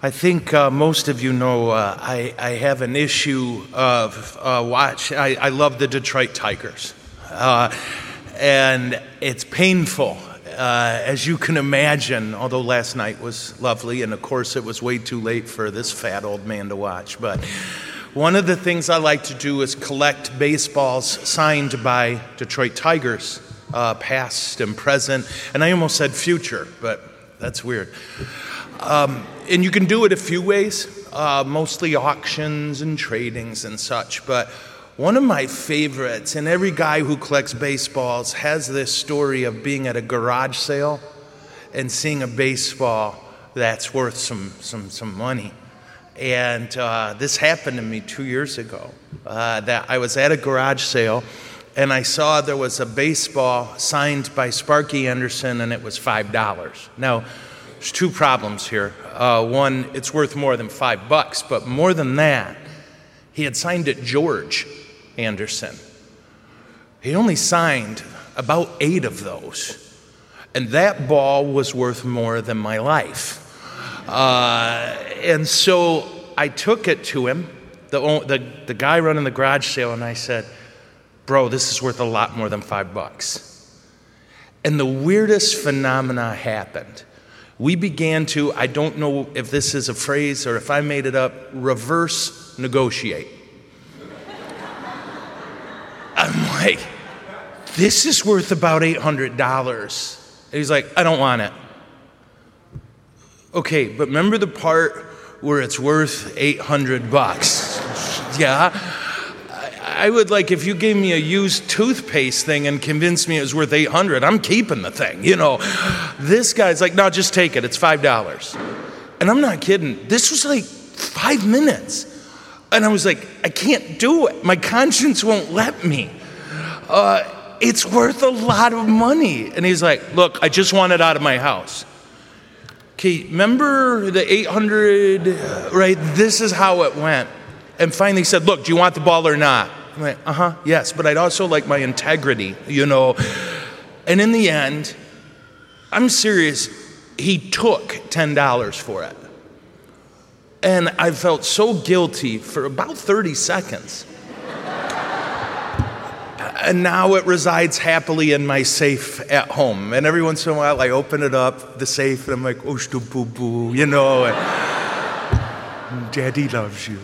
I think uh, most of you know uh, I, I, have an issue of uh, watch. I, I, love the Detroit Tigers. Uh, and it's painful, uh, as you can imagine, although last night was lovely, and of course it was way too late for this fat old man to watch. But one of the things I like to do is collect baseballs signed by Detroit Tigers, uh, past and present, and I almost said future, but that's weird. Um, and you can do it a few ways, uh, mostly auctions and tradings and such. But one of my favorites, and every guy who collects baseballs has this story of being at a garage sale and seeing a baseball that's worth some, some, some money. And uh, this happened to me two years ago. Uh, that I was at a garage sale and I saw there was a baseball signed by Sparky Anderson and it was $5. Now, there's two problems here. Uh, one, it's worth more than five bucks, but more than that, he had signed it George Anderson. He only signed about eight of those. And that ball was worth more than my life. Uh, and so I took it to him, the, the, the guy running the garage sale, and I said, Bro, this is worth a lot more than five bucks. And the weirdest phenomena happened we began to, I don't know if this is a phrase or if I made it up, reverse negotiate. I'm like, this is worth about $800. And he's like, I don't want it. Okay, but remember the part where it's worth 800 bucks? yeah? I would like if you gave me a used toothpaste thing and convinced me it was worth 800, I'm keeping the thing, you know. This guy's like, no, just take it. It's $5. And I'm not kidding. This was like five minutes. And I was like, I can't do it. My conscience won't let me. Uh, it's worth a lot of money. And he's like, Look, I just want it out of my house. Okay, remember the 800, right? This is how it went. And finally said, Look, do you want the ball or not? I'm like, uh huh, yes, but I'd also like my integrity, you know. And in the end, I'm serious, he took $10 for it. And I felt so guilty for about 30 seconds. and now it resides happily in my safe at home. And every once in a while, I open it up, the safe, and I'm like, oh, boo boo, you know. And, Daddy loves you.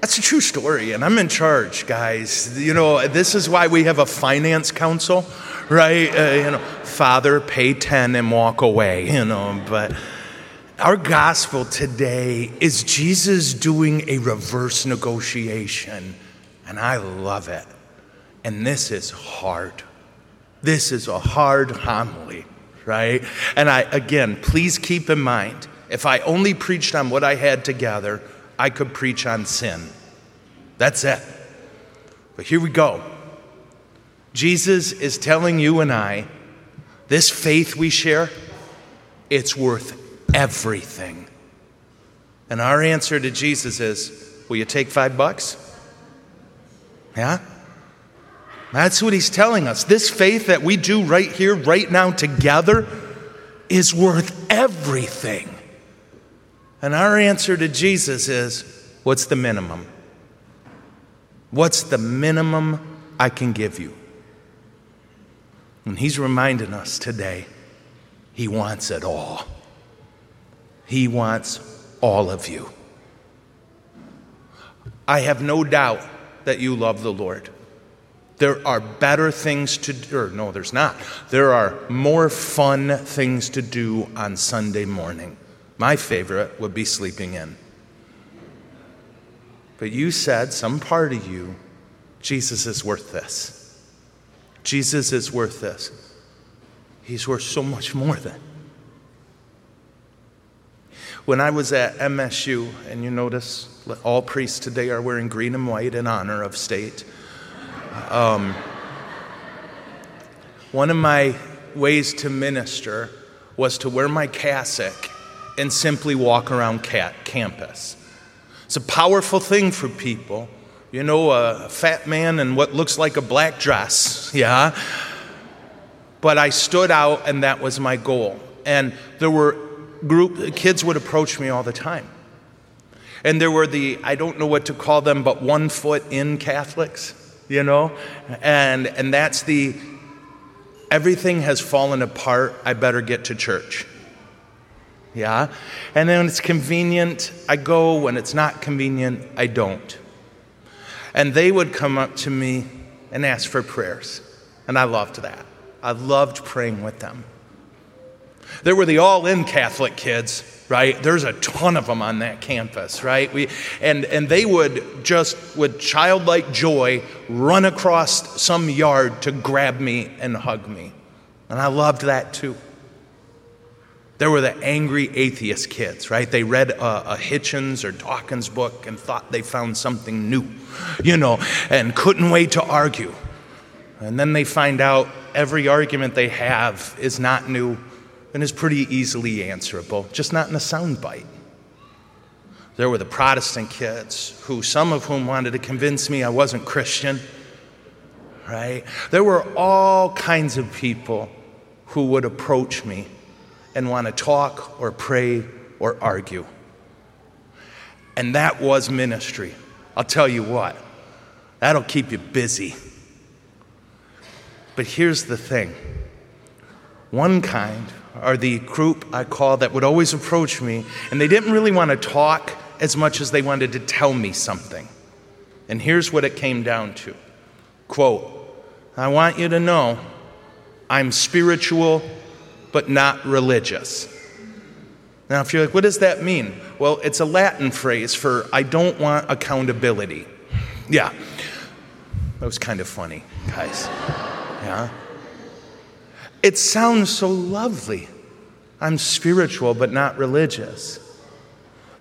That's a true story, and I'm in charge, guys. You know, this is why we have a finance council, right? Uh, you know, Father, pay 10 and walk away, you know, but our gospel today is Jesus doing a reverse negotiation, and I love it. And this is hard. This is a hard homily, right? And I, again, please keep in mind, if I only preached on what I had together, I could preach on sin. That's it. But here we go. Jesus is telling you and I this faith we share, it's worth everything. And our answer to Jesus is Will you take five bucks? Yeah? That's what he's telling us. This faith that we do right here, right now, together, is worth everything. And our answer to Jesus is What's the minimum? What's the minimum I can give you? And he's reminding us today, he wants it all. He wants all of you. I have no doubt that you love the Lord. There are better things to do, or no, there's not. There are more fun things to do on Sunday morning. My favorite would be sleeping in. But you said, some part of you, Jesus is worth this. Jesus is worth this. He's worth so much more than. When I was at MSU, and you notice all priests today are wearing green and white in honor of state. Um, one of my ways to minister was to wear my cassock and simply walk around campus. It's a powerful thing for people. You know, a fat man in what looks like a black dress, yeah? But I stood out, and that was my goal. And there were group, kids would approach me all the time. And there were the, I don't know what to call them, but one foot in Catholics, you know? And, and that's the, everything has fallen apart, I better get to church. Yeah? And then when it's convenient, I go. When it's not convenient, I don't. And they would come up to me and ask for prayers. And I loved that. I loved praying with them. There were the all in Catholic kids, right? There's a ton of them on that campus, right? We, and, and they would just, with childlike joy, run across some yard to grab me and hug me. And I loved that too. There were the angry atheist kids, right? They read a, a, Hitchens or Dawkins book and thought they found something new, you know, and couldn't wait to argue. And then they find out every argument they have is not new and is pretty easily answerable, just not in a soundbite. There were the Protestant kids, who some of whom wanted to convince me I wasn't Christian, right? There were all kinds of people who would approach me and want to talk or pray or argue. And that was ministry. I'll tell you what, that'll keep you busy. But here's the thing one kind are the group I call that would always approach me, and they didn't really want to talk as much as they wanted to tell me something. And here's what it came down to quote, I want you to know I'm spiritual, but not religious. Now, if you're like, what does that mean? Well, it's a Latin phrase for I don't want accountability. Yeah. That was kind of funny, guys. Yeah. It sounds so lovely. I'm spiritual, but not religious.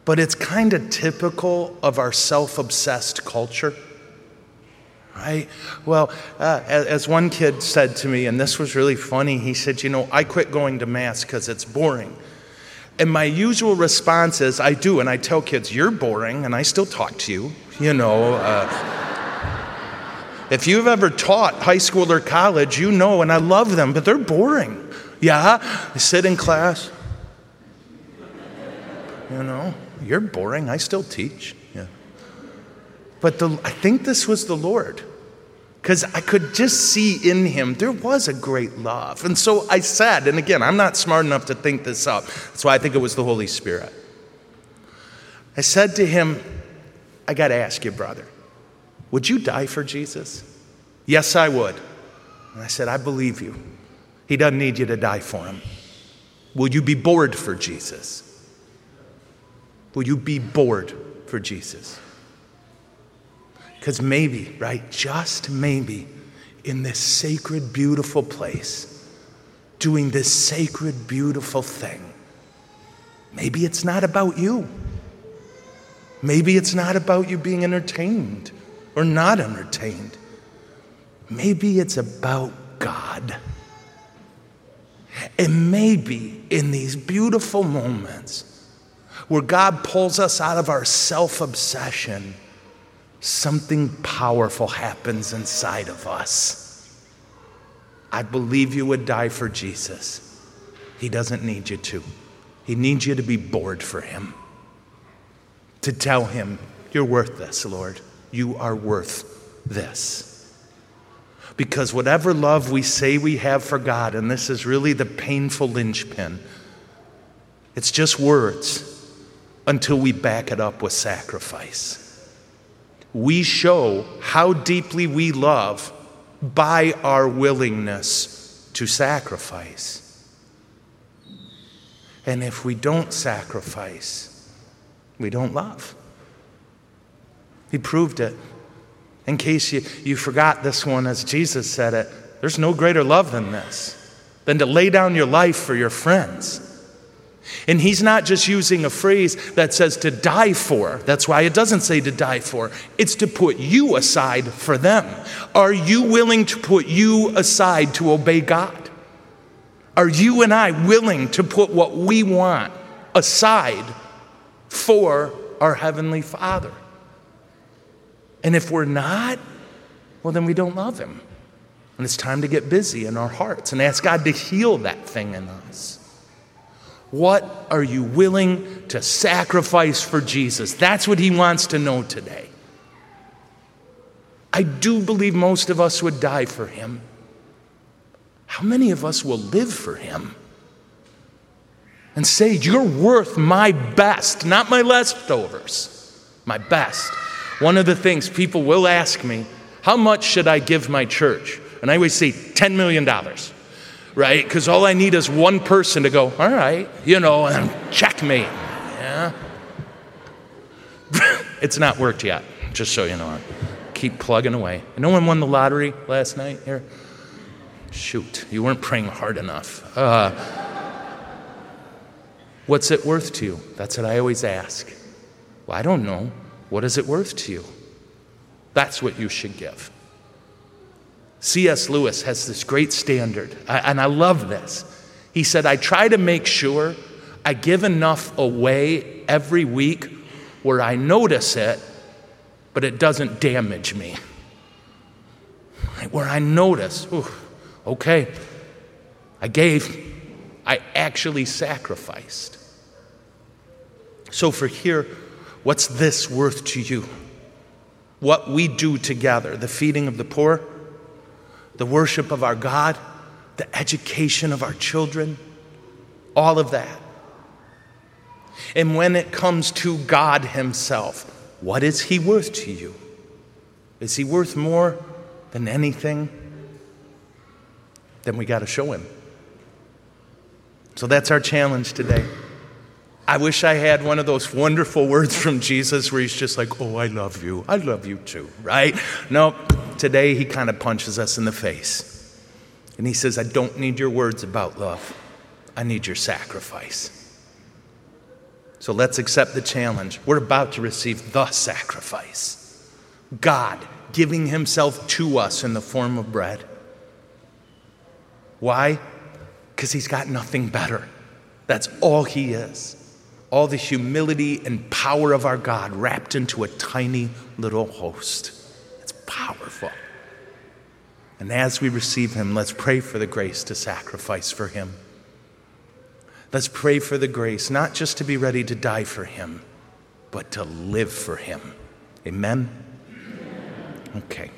But it's kind of typical of our self obsessed culture. Right? Well, uh, as one kid said to me, and this was really funny, he said, You know, I quit going to Mass because it's boring. And my usual response is, I do, and I tell kids, You're boring, and I still talk to you. You know, uh, if you've ever taught high school or college, you know, and I love them, but they're boring. Yeah, I sit in class. You know, you're boring. I still teach. Yeah. But the, I think this was the Lord because I could just see in him there was a great love. And so I said, and again, I'm not smart enough to think this up. That's why I think it was the Holy Spirit. I said to him, I got to ask you, brother. Would you die for Jesus? Yes, I would. And I said, I believe you. He doesn't need you to die for him. Will you be bored for Jesus? Will you be bored for Jesus? Because maybe, right, just maybe, in this sacred, beautiful place, doing this sacred, beautiful thing, maybe it's not about you. Maybe it's not about you being entertained or not entertained. Maybe it's about God. And maybe in these beautiful moments where God pulls us out of our self obsession, something powerful happens inside of us. I believe you would die for Jesus. He doesn't need you to. He needs you to be bored for him. To tell him, You're worth this, Lord. You are worth this. Because whatever love we say we have for God, and this is really the painful linchpin, it's just words until we back it up with sacrifice. We show how deeply we love by our willingness to sacrifice. And if we don't sacrifice, we don't love. He proved it. In case you, you forgot this one, as Jesus said it, there's no greater love than this, than to lay down your life for your friends. And he's not just using a phrase that says to die for. That's why it doesn't say to die for. It's to put you aside for them. Are you willing to put you aside to obey God? Are you and I willing to put what we want aside for our Heavenly Father? And if we're not, well, then we don't love Him. And it's time to get busy in our hearts and ask God to heal that thing in us. What are you willing to sacrifice for Jesus? That's what he wants to know today. I do believe most of us would die for him. How many of us will live for him? And say, You're worth my best, not my leftovers, my best. One of the things people will ask me, How much should I give my church? And I always say, $10 million right? Because all I need is one person to go, all right, you know, and checkmate. Yeah. it's not worked yet, just so you know. Keep plugging away. No one won the lottery last night here? Shoot, you weren't praying hard enough. Uh, what's it worth to you? That's what I always ask. Well, I don't know. What is it worth to you? That's what you should give. C.S. Lewis has this great standard, and I love this. He said, I try to make sure I give enough away every week where I notice it, but it doesn't damage me. Where I notice, okay, I gave, I actually sacrificed. So, for here, what's this worth to you? What we do together, the feeding of the poor, the worship of our God, the education of our children, all of that. And when it comes to God Himself, what is He worth to you? Is He worth more than anything? Then we got to show Him. So that's our challenge today. I wish I had one of those wonderful words from Jesus where he's just like, Oh, I love you. I love you too, right? No, today he kind of punches us in the face. And he says, I don't need your words about love, I need your sacrifice. So let's accept the challenge. We're about to receive the sacrifice God giving himself to us in the form of bread. Why? Because he's got nothing better. That's all he is all the humility and power of our God wrapped into a tiny little host. It's powerful. And as we receive Him, let's pray for the grace to sacrifice for Him. Let's pray for the grace, not just to be ready to die for Him, but to live for Him. Amen? Okay.